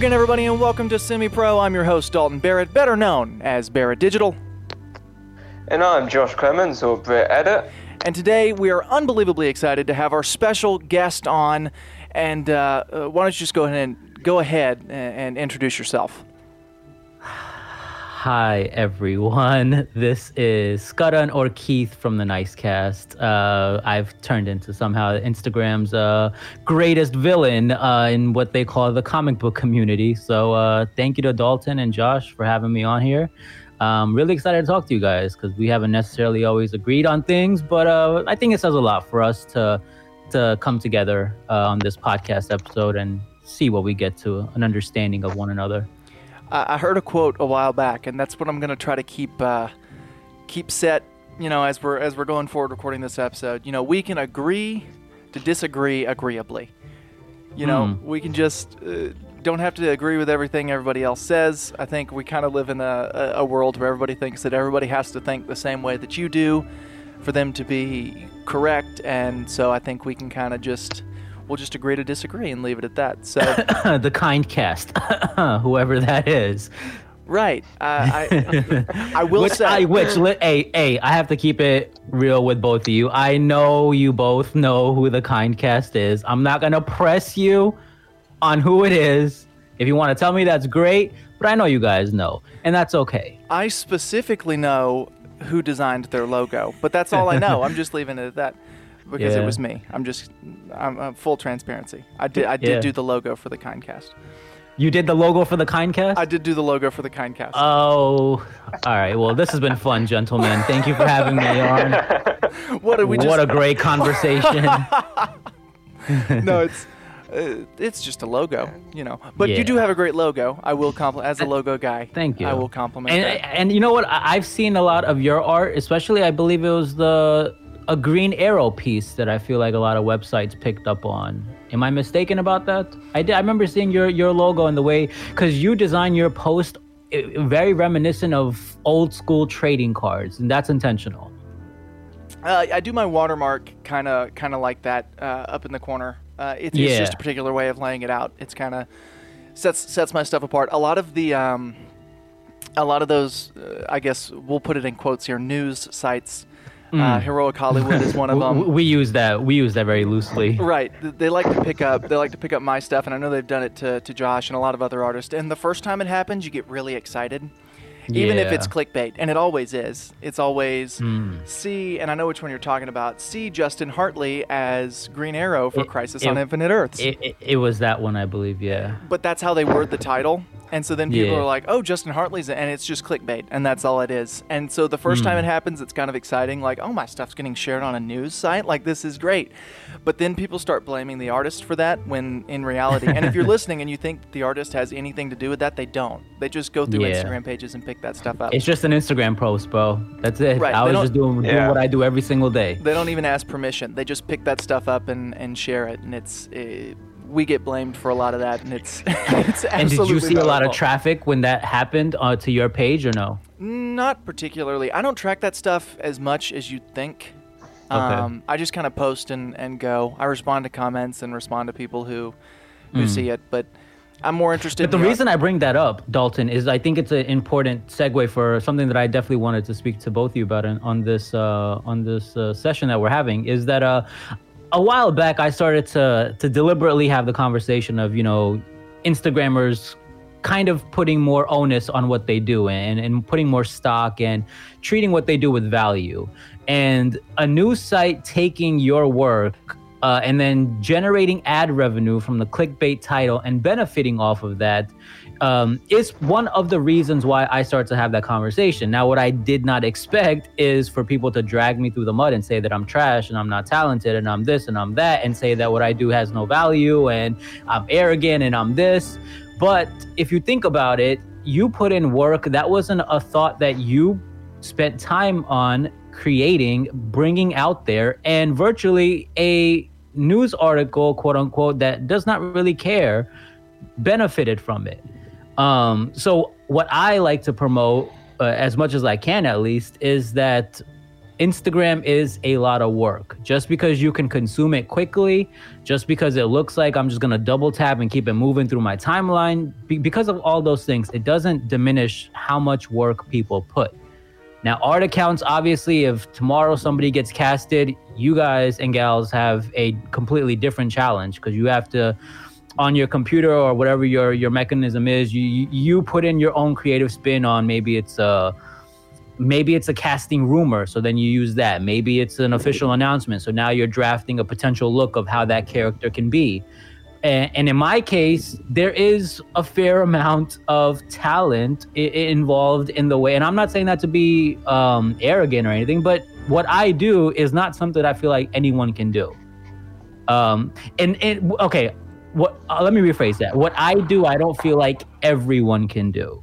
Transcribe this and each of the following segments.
Again, everybody, and welcome to Semi Pro. I'm your host, Dalton Barrett, better known as Barrett Digital. And I'm Josh Clemens, or Brett Edit. And today we are unbelievably excited to have our special guest on. And uh, uh, why don't you just go ahead and go ahead and, and introduce yourself? Hi everyone. This is Scudden or Keith from the Nice Cast. Uh, I've turned into somehow Instagram's uh, greatest villain uh, in what they call the comic book community. So uh, thank you to Dalton and Josh for having me on here. I'm really excited to talk to you guys because we haven't necessarily always agreed on things, but uh, I think it says a lot for us to to come together uh, on this podcast episode and see what we get to an understanding of one another. I heard a quote a while back, and that's what I'm going to try to keep uh, keep set. You know, as we're as we're going forward recording this episode, you know, we can agree to disagree agreeably. You know, Hmm. we can just uh, don't have to agree with everything everybody else says. I think we kind of live in a, a, a world where everybody thinks that everybody has to think the same way that you do for them to be correct, and so I think we can kind of just we'll just agree to disagree and leave it at that. So. the kind cast, whoever that is. Right. Uh, I I will which say. I which li- hey hey I have to keep it real with both of you. I know you both know who the kind cast is. I'm not gonna press you on who it is. If you want to tell me, that's great. But I know you guys know, and that's okay. I specifically know who designed their logo, but that's all I know. I'm just leaving it at that because it was me. I'm just I'm uh, full transparency. I did I did Yeah. do the logo for the Kindcast. You did the logo for the kind cast. I did do the logo for the Kindcast. Oh, all right. Well, this has been fun, gentlemen. Thank you for having me on. what did we just? what a great conversation. no, it's. Uh, it's just a logo, you know. But you do have a great logo. I will compliment as a logo guy. Thank you. I will compliment And and you know what? I've seen a lot of your art, especially I believe it was the a green arrow piece that I feel like a lot of websites picked up on. Am I mistaken about that? I did. I remember seeing your your logo and the way because you design your post eh, very reminiscent of old school trading cards, and that's intentional. Uh, I do my watermark kind of kind of like that uh, up in the corner. Uh, it's, it's just a particular way of laying it out. It's kind of sets sets my stuff apart. A lot of the um, a lot of those, uh, I guess we'll put it in quotes here, news sites. Uh, Heroic Hollywood is one of Mm. Them. w- we use that. We use that very loosely. Right. They like to pick up. They like to pick up my stuff, and I know they've done it to, to Josh and a lot of other artists. And the first time it happens, you get really excited, even if it's clickbait, and it always is. It's always Hmm. see, and I know which one you're talking about. See Justin Hartley as Green Arrow for It- Crisis it- on Infinite Earths. It, it, was that one, I believe. Yeah. but that's how they word the title. And so then people Yeah. are like, "Oh, Justin Hartley's," in-" and it's just clickbait, and that's all it is. And so the first Hmm. time it happens, it's kind of exciting, like, "Oh, my stuff's getting shared on a news site, like this is great." But then people start blaming the artist for that, when in reality, and if you're listening and you think the artist has anything to do with that, they don't. They just go through Yeah. Instagram pages and pick that stuff up. It's just an Instagram post, bro. That's it. Right, I they was just doing, doing Yeah. what I do every single day. they don't even ask permission. They just pick that stuff up and, and share it, and it's. Uh, we get blamed for a lot of that, and it's it's And did you see a lot of traffic when that happened uh, to your page or no? Not particularly. I don't track that stuff as much as you'd think. Um, I just kind of post and, and go. I respond to comments and respond to people who who see it, but I'm more interested. But the in reason I bring that up, Dalton, is I think it's an important segue for something that I definitely wanted to speak to both of you about in, on this uh, on this uh, session that we're having. Is that uh, a while back I started to to deliberately have the conversation of you know Instagrammers kind of putting more onus on what they do and, and putting more stock and treating what they do with value. And a new site taking your work uh, and then generating ad revenue from the clickbait title and benefiting off of that um, is one of the reasons why I start to have that conversation. Now, what I did not expect is for people to drag me through the mud and say that I'm trash and I'm not talented and I'm this and I'm that and say that what I do has no value and I'm arrogant and I'm this. But if you think about it, you put in work. That wasn't a thought that you spent time on creating, bringing out there, and virtually a news article, quote unquote, that does not really care, benefited from it. Um, so, what I like to promote, uh, as much as I can at least, is that Instagram is a lot of work. Just because you can consume it quickly, just because it looks like I'm just gonna double tap and keep it moving through my timeline, be- because of all those things, it doesn't diminish how much work people put. Now, art accounts, obviously, if tomorrow somebody gets casted, you guys and gals have a completely different challenge because you have to, on your computer or whatever your your mechanism is, you you- put in your own creative spin on maybe it's a maybe it's a casting rumor, so then you use that. Maybe it's an official announcement, so now you're drafting a potential look of how that character can be. And, in my case, there is a fair amount of talent I- involved in the way. And I'm not saying that to be um, arrogant or anything, but what I do is not something I feel like anyone can do. Um, and, and okay, what? Uh, let me rephrase that. What I do, I don't feel like everyone can do.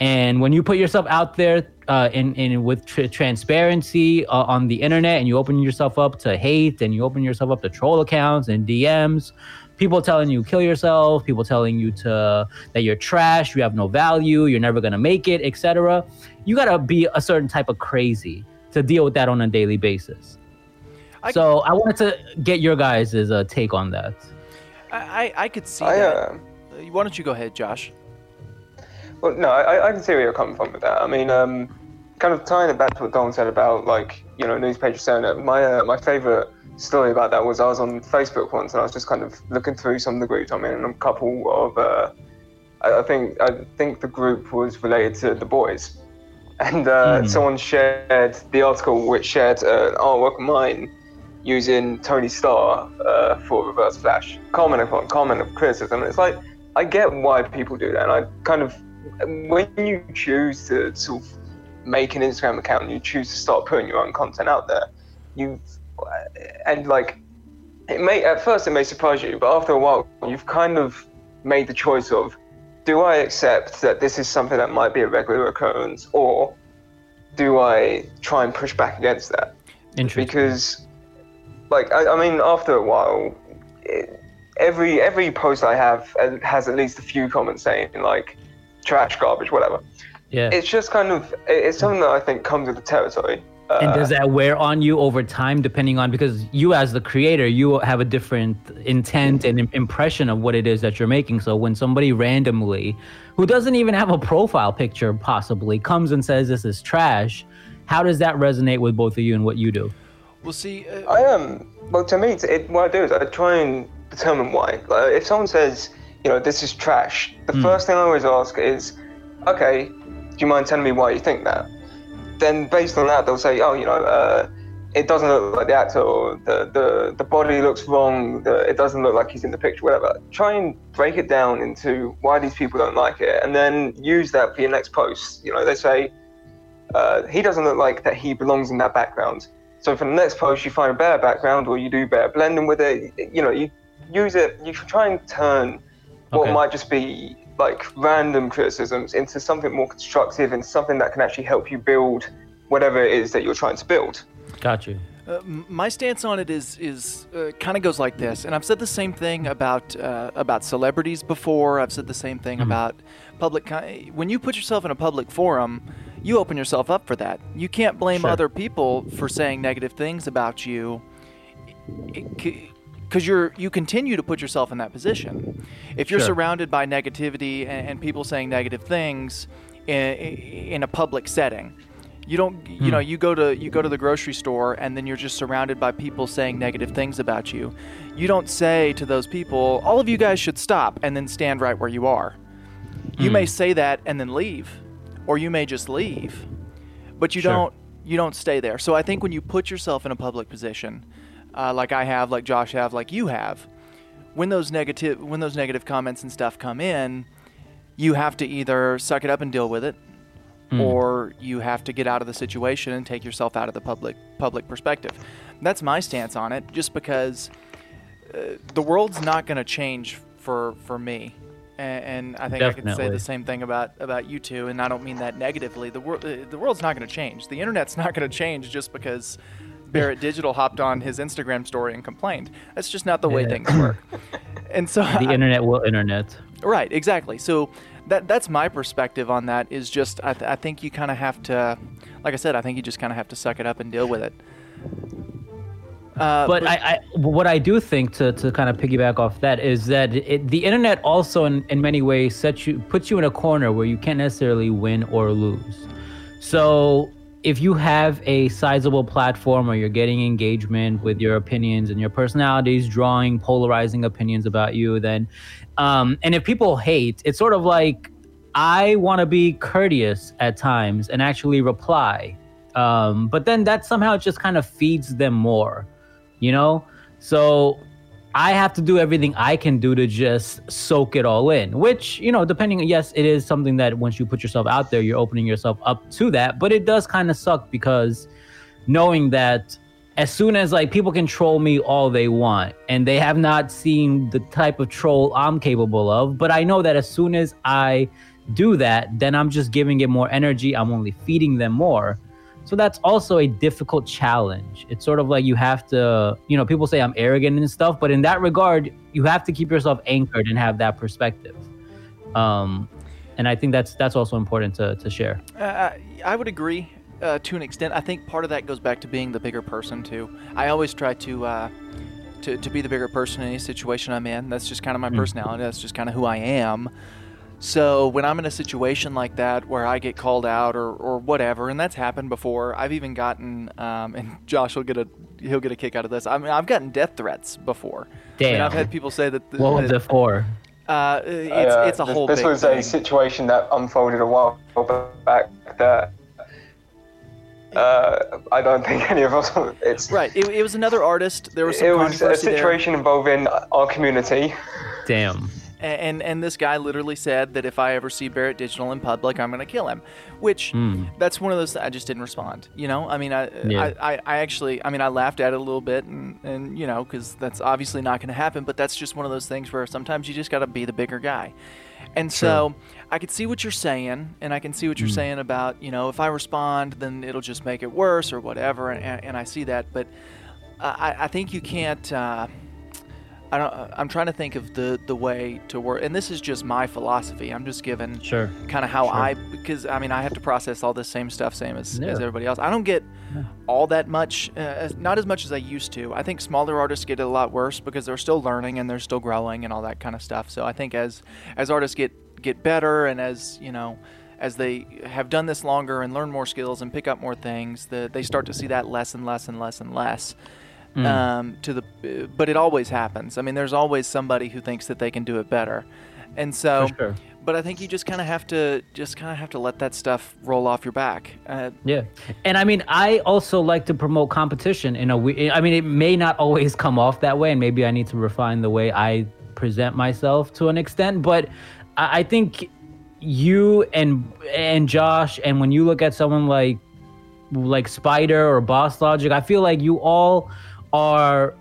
And when you put yourself out there uh, in, in with tr- transparency uh, on the internet, and you open yourself up to hate, and you open yourself up to troll accounts and DMs, people telling you kill yourself, people telling you to that you're trash, you have no value, you're never gonna make it, etc. You gotta be a certain type of crazy to deal with that on a daily basis. I- so I wanted to get your guys' uh, take on that. I, I, I could see I, that. uh, Uh, Why don't you go ahead, Josh? well, no, I, I can see where you're coming from with that. I mean, um, kind of tying it back to what Don said about like you know newspaper saying it. My uh, my favorite story about that was I was on Facebook once and I was just kind of looking through some of the groups I'm in, and a couple of uh, I, think I think the group was related to the boys, and uh, Hmm. someone shared the article which shared uh, an artwork of mine using Tony Starr uh, for Reverse Flash, comment upon comment of criticism. It's like I get why people do that, and I kind of when you choose to sort of make an Instagram account and you choose to start putting your own content out there, you and like it may at first it may surprise you, but after a while you've kind of made the choice of do I accept that this is something that might be a regular occurrence, or do I try and push back against that? Interesting. because like I, I mean after a while it, every every post i have uh, has at least a few comments saying like trash garbage whatever yeah. it's just kind of it's something that i think comes with the territory uh, and does that wear on you over time depending on because you as the creator you have a different intent and impression of what it is that you're making. So when somebody randomly who doesn't even have a profile picture possibly comes and says this is trash how does that resonate with both of you and what you do? Well, see, uh, i am well to me it, what i do is i try and determine why. Like, if someone says you know this is trash the first thing i always ask is okay do you mind telling me why you think that then based on that they'll say oh you know uh, it doesn't look like the actor or the, the, the body looks wrong the, it doesn't look like he's in the picture whatever. Try and break it down into why these people don't like it and then use that for your next post. You know they say uh, he doesn't look like that he belongs in that background. So for the next post you find a better background or you do better blending with it. You know you use it you try and turn what Okay. might just be like random criticisms into something more constructive and something that can actually help you build whatever it is that you're trying to build got you Uh, my stance on it is is uh, kind of goes like this, and I've said the same thing about uh, about celebrities before. I've said the same thing about public. Con- when you put yourself in a public forum, you open yourself up for that. You can't blame Sure. other people for saying negative things about you, because you're you continue to put yourself in that position. If you're Sure. surrounded by negativity and, and people saying negative things in, in a public setting, you don't you hmm. know you go to you go to the grocery store and then you're just surrounded by people saying negative things about you you don't say to those people all of you guys should stop and then stand right where you are you may hmm. say that and then leave or you may just leave but you Sure. don't you don't stay there so i think when you put yourself in a public position uh, like i have like josh have like you have when those negative when those negative comments and stuff come in you have to either suck it up and deal with it or you have to get out of the situation and take yourself out of the public public perspective. That's my stance on it. Just because uh, the world's not going to change for for me, and, and I think I can say the same thing about about you two. And I don't mean that negatively. The world uh, the world's not going to change. The internet's not going to change just because. Barrett Digital hopped on his Instagram story and complained. That's just not the way Yeah. things work. And so the I- internet will internet Right, exactly. So that that's my perspective on that. Is just I, th- I think you kind of have to, like I said, I think you just kind of have to suck it up and deal with it. Uh, but, I, I, what I do think to, to kind of piggyback off that is that it, the internet also in, in many ways sets you puts you in a corner where you can't necessarily win or lose. So if you have a sizable platform or you're getting engagement with your opinions and your personalities, drawing polarizing opinions about you, then um, and if people hate, it's sort of like I want to be courteous at times and actually reply. Um, but then that somehow just kind of feeds them more you know? So I have to do everything I can do to just soak it all in, which, you know, depending, yes, it is something that once you put yourself out there, you're opening yourself up to that. But it does kind of suck because knowing that as soon as like people can troll me all they want and they have not seen the type of troll I'm capable of, but I know that as soon as I do that, then I'm just giving it more energy. I'm only feeding them more. So that's also a difficult challenge. It's sort of like you have to, you know, people say I'm arrogant and stuff, but in that regard, you have to keep yourself anchored and have that perspective. Um, and I think that's that's also important to to share. Uh, I would agree uh, to an extent. I think part of that goes back to being the bigger person too. I always try to. Uh, to, to be the bigger person in any situation I'm in. That's just kind of my mm. personality. That's just kind of who I am. So when I'm in a situation like that where I get called out or, or whatever, and that's happened before, I've even gotten, um, and Josh will get a he'll get a kick out of this. I mean, I've gotten death threats before. Damn. I mean, I've had people say that. The, what was it for? Uh, it's, uh, it's a this, whole. This was thing. a situation that unfolded a while back that. Uh, I don't think any of us. It's right. It, it was another artist. There was some it was a situation there. involving our community. Damn and and this guy literally said that if I ever see Barrett Digital in public, I'm going to kill him. Which mm. that's one of those. I just didn't respond. You know, I mean, I, yeah. I, I, I, actually, I mean, I laughed at it a little bit, and and you know, because that's obviously not going to happen. But that's just one of those things where sometimes you just got to be the bigger guy. And so I can see what you're saying, and I can see what you're mm. saying about you know if I respond, then it'll just make it worse or whatever, and, and I see that. But I, I think you can't. Uh, I don't. Uh, I'm trying to think of the the way to work, and this is just my philosophy. I'm just giving sure kind of how sure. I because I mean I have to process all this same stuff, same as, yeah. as everybody else. I don't get yeah. all that much, uh, not as much as I used to. I think smaller artists get it a lot worse because they're still learning and they're still growing and all that kind of stuff. So I think as as artists get get better and as you know as they have done this longer and learn more skills and pick up more things, the, they start to see that less and less and less and less. Mm. Um, to the, but it always happens. I mean, there's always somebody who thinks that they can do it better, and so. Sure. But I think you just kind of have to just kind of have to let that stuff roll off your back. Uh, yeah, and I mean, I also like to promote competition in a. I mean, it may not always come off that way, and maybe I need to refine the way I present myself to an extent. But I, I think you and and Josh, and when you look at someone like like Spider or Boss Logic, I feel like you all are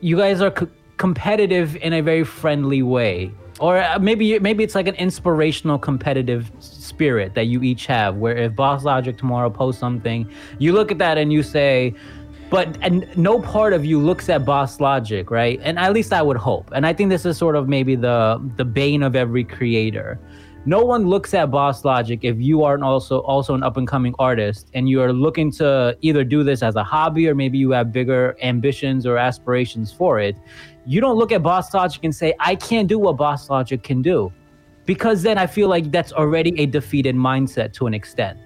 you guys are co- competitive in a very friendly way. Or uh, maybe maybe it's like an inspirational competitive spirit that you each have where if boss logic tomorrow posts something you look at that and you say but and no part of you looks at boss logic right? And at least i would hope. And i think this is sort of maybe the the bane of every creator no one looks at boss logic if you aren't also also an up and coming artist and you are looking to either do this as a hobby or maybe you have bigger ambitions or aspirations for it. You don't look at boss logic and say i can't do what boss logic can do because then i feel like that's already a defeated mindset to an extent.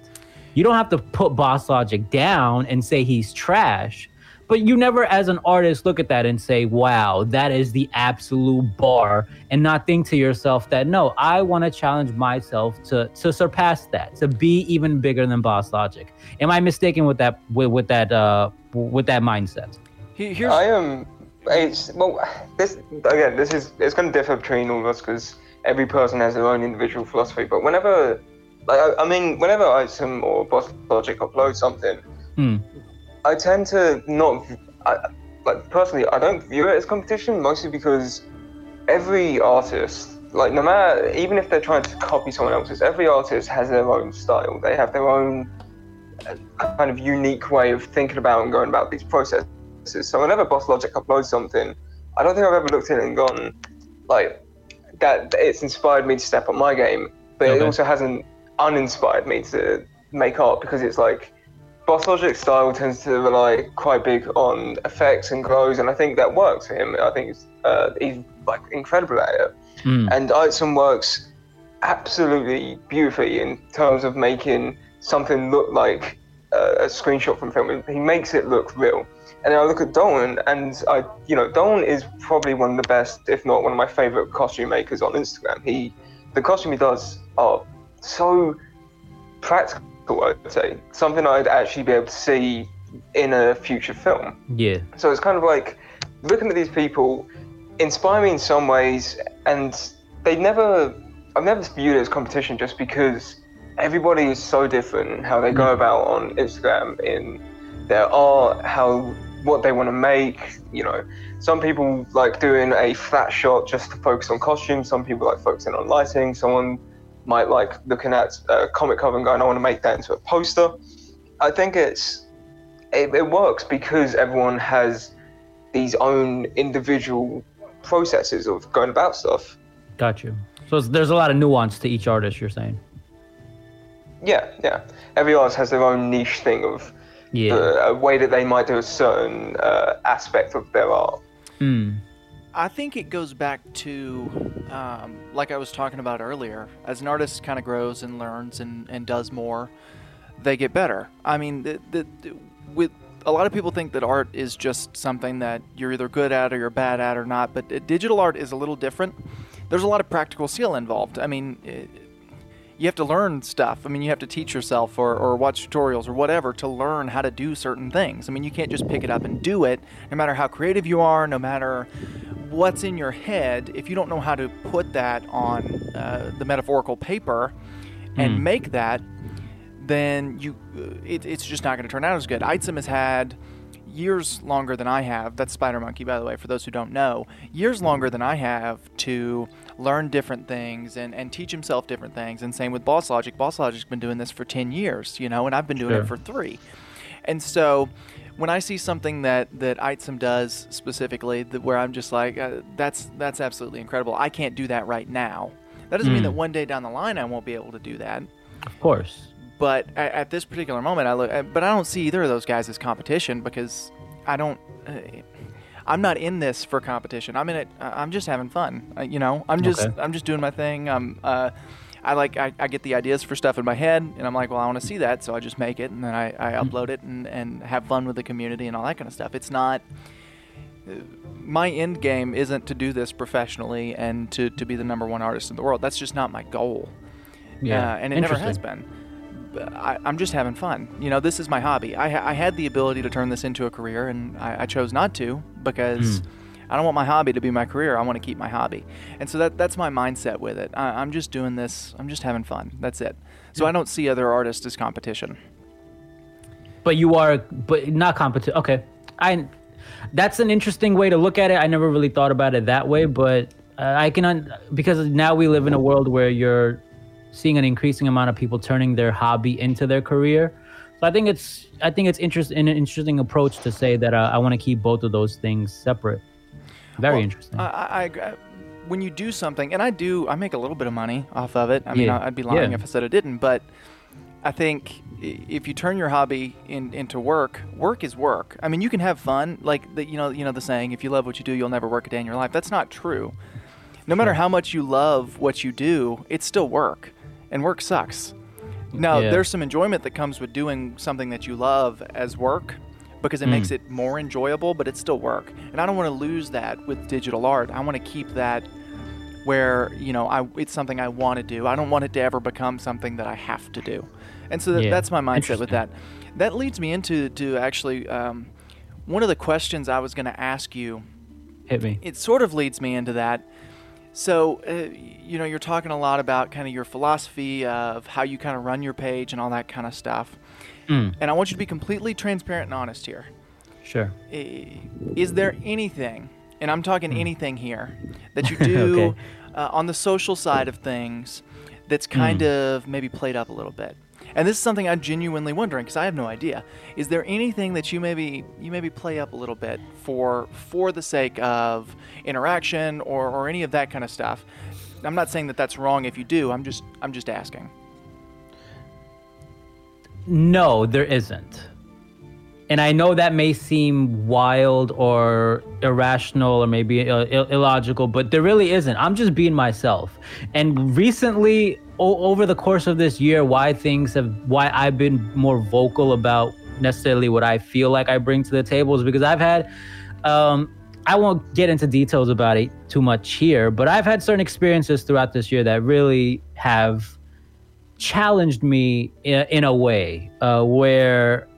You don't have to put boss logic down and say he's trash but you never as an artist look at that and say wow that is the absolute bar and not think to yourself that no i want to challenge myself to to surpass that to be even bigger than boss logic am i mistaken with that with, with that uh with that mindset Here's... i am it's well this again this is it's going to differ between all of us because every person has their own individual philosophy but whenever like I, I mean whenever Itzum or boss logic upload something hmm. I tend to not, I, like personally, I don't view it as competition mostly because every artist, like no matter, even if they're trying to copy someone else's, every artist has their own style. They have their own uh, kind of unique way of thinking about and going about these processes. So whenever Boss Logic uploads something, I don't think I've ever looked at it and gone, like, that it's inspired me to step up my game, but it also hasn't uninspired me to make art because it's like Boss Logic's style tends to rely quite big on effects and glows, and I think that works for him. I think it's, uh, he's like incredible at it. Mm. And Itzum works absolutely beautifully in terms of making something look like uh, a screenshot from film. He makes it look real. And then I look at Dalton, and I, you know, Dalton is probably one of the best, if not one of my favorite costume makers on Instagram. He, the costume he does are so practical. I'd say something I'd actually be able to see in a future film. Yeah. So it's kind of like looking at these people inspire me in some ways, and they never, I've never viewed it as competition just because everybody is so different how they go mm. about on Instagram in their art, how what they want to make. You know, some people like doing a flat shot just to focus on costumes. Some people like focusing on lighting. Someone might like looking at a comic cover and going, "I want to make that into a poster." I think it's it, it works because everyone has these own individual processes of going about stuff. Got you. So there's a lot of nuance to each artist. You're saying. Yeah, yeah. Every artist has their own niche thing of Yeah. uh, a way that they might do a certain uh, aspect of their art. Mm. I think it goes back to, um, like I was talking about earlier, as an artist kind of grows and learns and, and does more, they get better. I mean, the, the, the- with a lot of people think that art is just something that you're either good at or you're bad at or not, but uh, digital art is a little different. There's a lot of practical skill involved. I mean, it, you have to learn stuff. I mean, you have to teach yourself or, or watch tutorials or whatever to learn how to do certain things. I mean, you can't just pick it up and do it, no matter how creative you are, no matter what's in your head. If you don't know how to put that on uh, the metaphorical paper and Hmm. make that, then you uh, it, it's just not going to turn out as good. Itzum has had years longer than I have. That's Spider Monkey, by the way, for those who don't know. Years longer than I have to learn different things and, and teach himself different things. And same with Boss Logic. Boss Logic's been doing this for 10 years, you know, and I've been doing Sure. it for three. And so when I see something that that Itzum does specifically, that where I'm just like, uh, that's that's absolutely incredible. I can't do that right now. That doesn't mean Mm. that one day down the line I won't be able to do that Of course. but at, at this particular moment i look uh, but i don't see either of those guys as competition because i don't uh, i'm not in this for competition i'm in it uh, i'm just having fun uh, you know i'm just Okay. i'm just doing my thing i'm uh, i like I, I get the ideas for stuff in my head and i'm like well i want to see that so i just make it and then i, I upload it and, and have fun with the community and all that kind of stuff it's not uh, my end game isn't to do this professionally and to, to be the number one artist in the world that's just not my goal Yeah. uh, and it never has been. I, I'm just having fun. You know, this is my hobby. I, I had the ability to turn this into a career, and I, I chose not to because Hmm. I don't want my hobby to be my career. I want to keep my hobby, and so that that's my mindset with it. I, I'm just doing this. I'm just having fun. That's it. So I don't see other artists as competition. But you are, but not competition. Okay, I. That's an interesting way to look at it. I never really thought about it that way, but uh, I can un- because now we live in a world where you're seeing an increasing amount of people turning their hobby into their career. So I think it's I think it's interest an interesting approach to say that uh, I want to keep both of those things separate. Very Well, interesting. I, I, I, uh, when you do something, and I do, I make a little bit of money off of it. I mean, Yeah. I- I'd be lying Yeah. if I said I didn't, but I think if you turn your hobby in, into work, work is work. I mean, you can have fun, like the, you know, you know the saying, if you love what you do, you'll never work a day in your life. That's not true. No matter how much you love what you do, it's still work, and work sucks. Now, Yeah. there's some enjoyment that comes with doing something that you love as work because it Mm. makes it more enjoyable, but it's still work. And I don't want to lose that with digital art. I want to keep that where, you know, I it's something I want to do. I don't want it to ever become something that I have to do. And so that, Yeah. that's my mindset with that. That leads me into to actually um, one of the questions I was going to ask you Hit me. it sort of leads me into that. So, uh, you know, you're talking a lot about kind of your philosophy of how you kind of run your page and all that kind of stuff. Mm, And I want you to be completely transparent and honest here. sure. Is there anything, and I'm talking anything here, that you do Okay. uh, on the social side of things that's kind of maybe played up a little bit? And this is something I'm genuinely wondering because I have no idea. Is there anything that you maybe you maybe play up a little bit for for the sake of interaction or, or any of that kind of stuff? I'm not saying that that's wrong if you do. I'm just I'm just asking. No, there isn't. And I know that may seem wild or irrational or maybe Ill- illogical, but there really isn't. I'm just being myself. And recently, o- over the course of this year, why things have, why I've been more vocal about necessarily what I feel like I bring to the table is because I've had, um, I won't get into details about it too much here, but I've had certain experiences throughout this year that really have challenged me in, in a way uh, where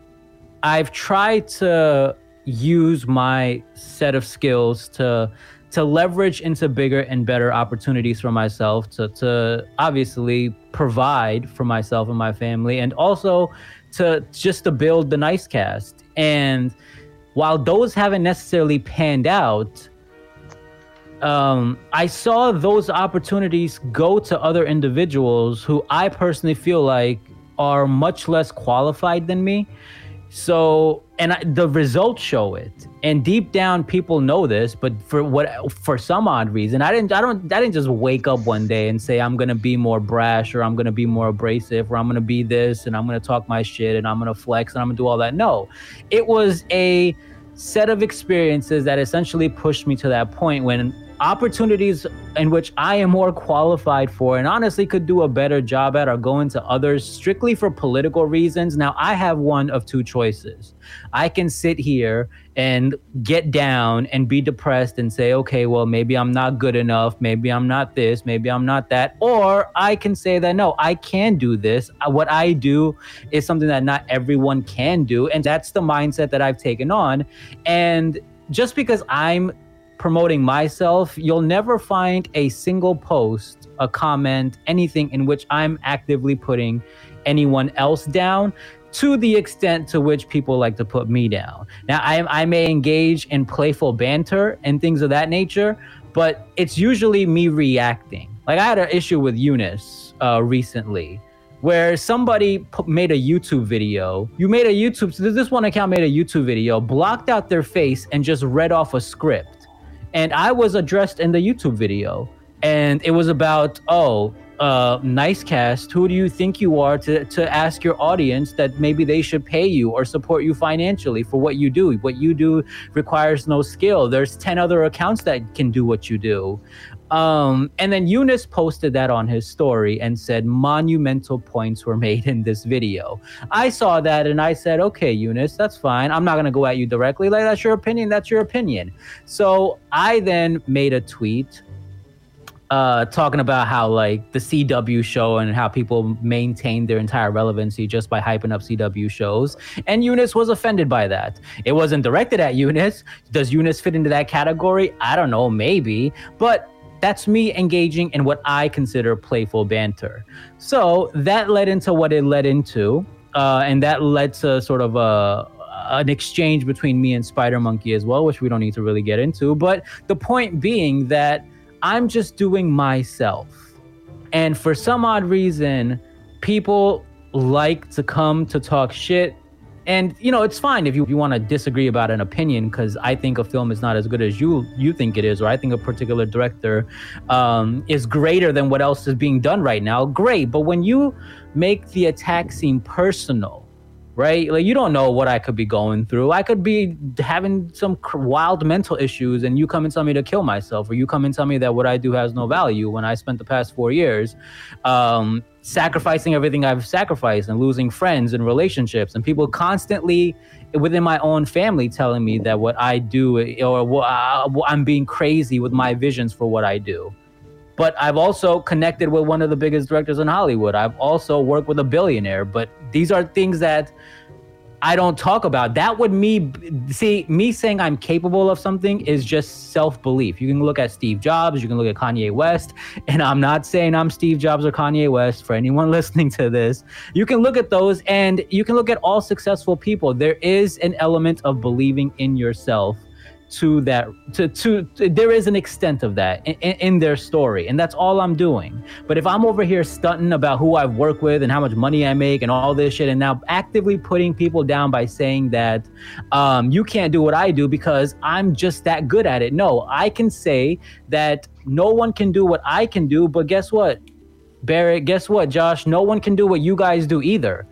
I've tried to use my set of skills to to leverage into bigger and better opportunities for myself to to obviously provide for myself and my family and also to just to build the nice cast and while those haven't necessarily panned out um, I saw those opportunities go to other individuals who I personally feel like are much less qualified than me. So, and I, the results show it. And deep down, people know this, but for what, for some odd reason, I didn't, I don't, I didn't just wake up one day and say I'm gonna be more brash or I'm gonna be more abrasive or I'm gonna be this and I'm gonna talk my shit and I'm gonna flex and I'm gonna do all that. No, it was a set of experiences that essentially pushed me to that point when opportunities in which I am more qualified for and honestly could do a better job at are going to others strictly for political reasons. Now, I have one of two choices. I can sit here and get down and be depressed and say, okay, well, maybe I'm not good enough. Maybe I'm not this. Maybe I'm not that. Or I can say that, no, I can do this. Uh, What I do is something that not everyone can do. And that's the mindset that I've taken on. And just because I'm promoting myself, you'll never find a single post, a comment, anything in which I'm actively putting anyone else down to the extent to which people like to put me down. Now, I, I may engage in playful banter and things of that nature, but it's usually me reacting. Like I had an issue with Eunice uh, recently where somebody made a YouTube video. You made a YouTube, so this one account made a YouTube video, blocked out their face, and just read off a script and I was addressed in the YouTube video, and it was about oh, uh, nice cast. Who do you think you are to to ask your audience that maybe they should pay you or support you financially for what you do? What you do requires no skill. There's ten other accounts that can do what you do. Um, and then Eunice posted that on his story and said monumental points were made in this video. I saw that and I said, okay, Eunice, that's fine. I'm not gonna go at you directly. Like that's your opinion. That's your opinion. So I then made a tweet uh, talking about how like the CW show and how people maintain their entire relevancy just by hyping up CW shows. And Eunice was offended by that. It wasn't directed at Eunice. Does Eunice fit into that category? I don't know, maybe. But that's me engaging in what I consider playful banter. So that led into what it led into. Uh, and that led to sort of a an exchange between me and Spider Monkey as well, which we don't need to really get into. But the point being that I'm just doing myself. And for some odd reason, people like to come to talk shit. And you know, it's fine if you, you want to disagree about an opinion because I think a film is not as good as you you think it is, or I think a particular director um, is greater than what else is being done right now. Great, but when you make the attack seem personal, right? Like you don't know what I could be going through. I could be having some wild mental issues, and you come and tell me to kill myself, or you come and tell me that what I do has no value. When I spent the past four years um, sacrificing everything I've sacrificed and losing friends and relationships, and people constantly within my own family telling me that what I do or I, uh, I'm being crazy with my visions for what I do but I've also connected with one of the biggest directors in Hollywood. I've also worked with a billionaire, but these are things that I don't talk about. That would me see me saying I'm capable of something is just self-belief. You can look at Steve Jobs, you can look at Kanye West, and I'm not saying I'm Steve Jobs or Kanye West for anyone listening to this. You can look at those and you can look at all successful people. There is an element of believing in yourself to that to, to, to there is an extent of that in, in, their story and that's all i'm doing. But if i'm over here stunting about who i've worked with and how much money i make and all this shit and now actively putting people down by saying that um, you can't do what i do because i'm just that good at it. No i can say that no one can do what i can do but guess what? Barrett guess what josh? No one can do what you guys do either.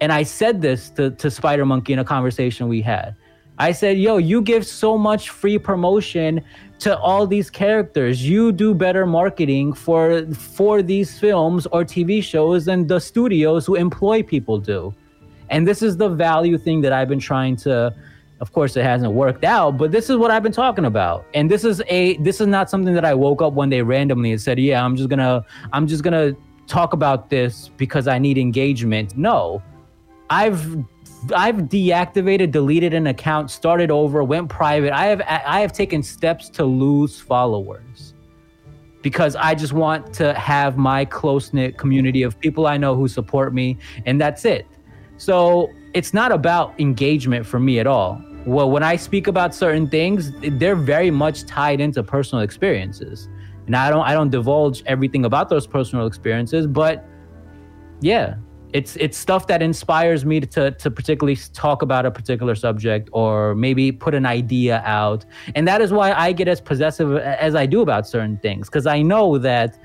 And i said this to, to spider monkey in a conversation we had I said, yo, you give so much free promotion to all these characters. You do better marketing for for these films or TV shows than the studios who employ people do. And this is the value thing that I've been trying to of course it hasn't worked out, but this is what I've been talking about. And this is a this is not something that I woke up one day randomly and said, "Yeah, I'm just going to I'm just going to talk about this because I need engagement." No. I've I've deactivated, deleted an account, started over, went private. I have I have taken steps to lose followers because I just want to have my close knit community of people I know who support me, and that's it. So it's not about engagement for me at all. Well, when I speak about certain things, they're very much tied into personal experiences, and I don't I don't divulge everything about those personal experiences, but yeah, it's it's stuff that inspires me to to particularly talk about a particular subject or maybe put an idea out. And that is why i get as possessive as i do about certain things because i know that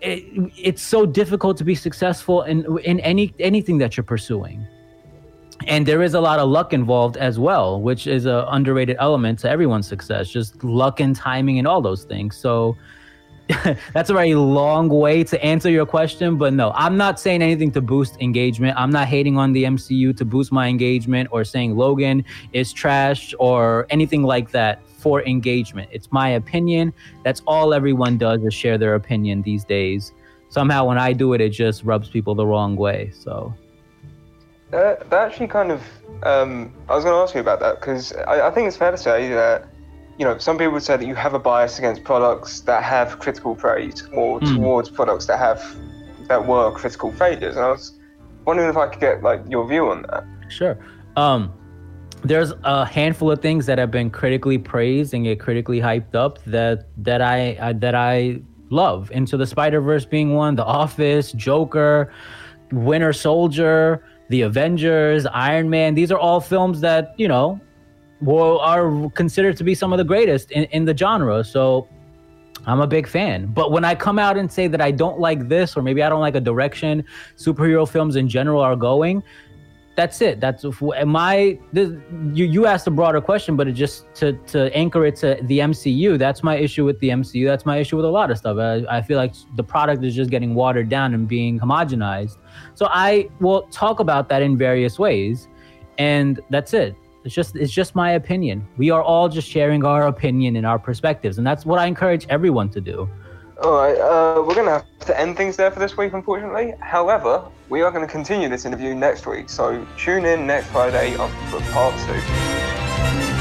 it, it's so difficult to be successful in in any anything that you're pursuing. And there is a lot of luck involved as well which is a underrated element to everyone's success just luck and timing and all those things. So that's a very long way to answer your question, but no, I'm not saying anything to boost engagement. I'm not hating on the MCU to boost my engagement or saying Logan is trash or anything like that for engagement. It's my opinion. That's all everyone does is share their opinion these days. Somehow when I do it, it just rubs people the wrong way. So that, that actually kind of, um, I was going to ask you about that because I, I think it's fair to say that you know, some people would say that you have a bias against products that have critical praise or mm. towards products that have that were critical failures. And I was wondering if I could get like your view on that. Sure. Um, there's a handful of things that have been critically praised and get critically hyped up that that I uh, that I love. Into the Spider Verse being one, The Office, Joker, Winter Soldier, The Avengers, Iron Man. These are all films that you know well, are considered to be some of the greatest in, in the genre. So I'm a big fan. But when I come out and say that I don't like this, or maybe I don't like a direction superhero films in general are going, that's it. That's my. You you asked a broader question, but it just to to anchor it to the MCU. That's my issue with the MCU. That's my issue with a lot of stuff. I, I feel like the product is just getting watered down and being homogenized. So I will talk about that in various ways, and that's it. It's just it's just my opinion. We are all just sharing our opinion and our perspectives, and that's what I encourage everyone to do. All right, uh, we're going to have to end things there for this week, unfortunately. However, we are going to continue this interview next week, so tune in next Friday for part two.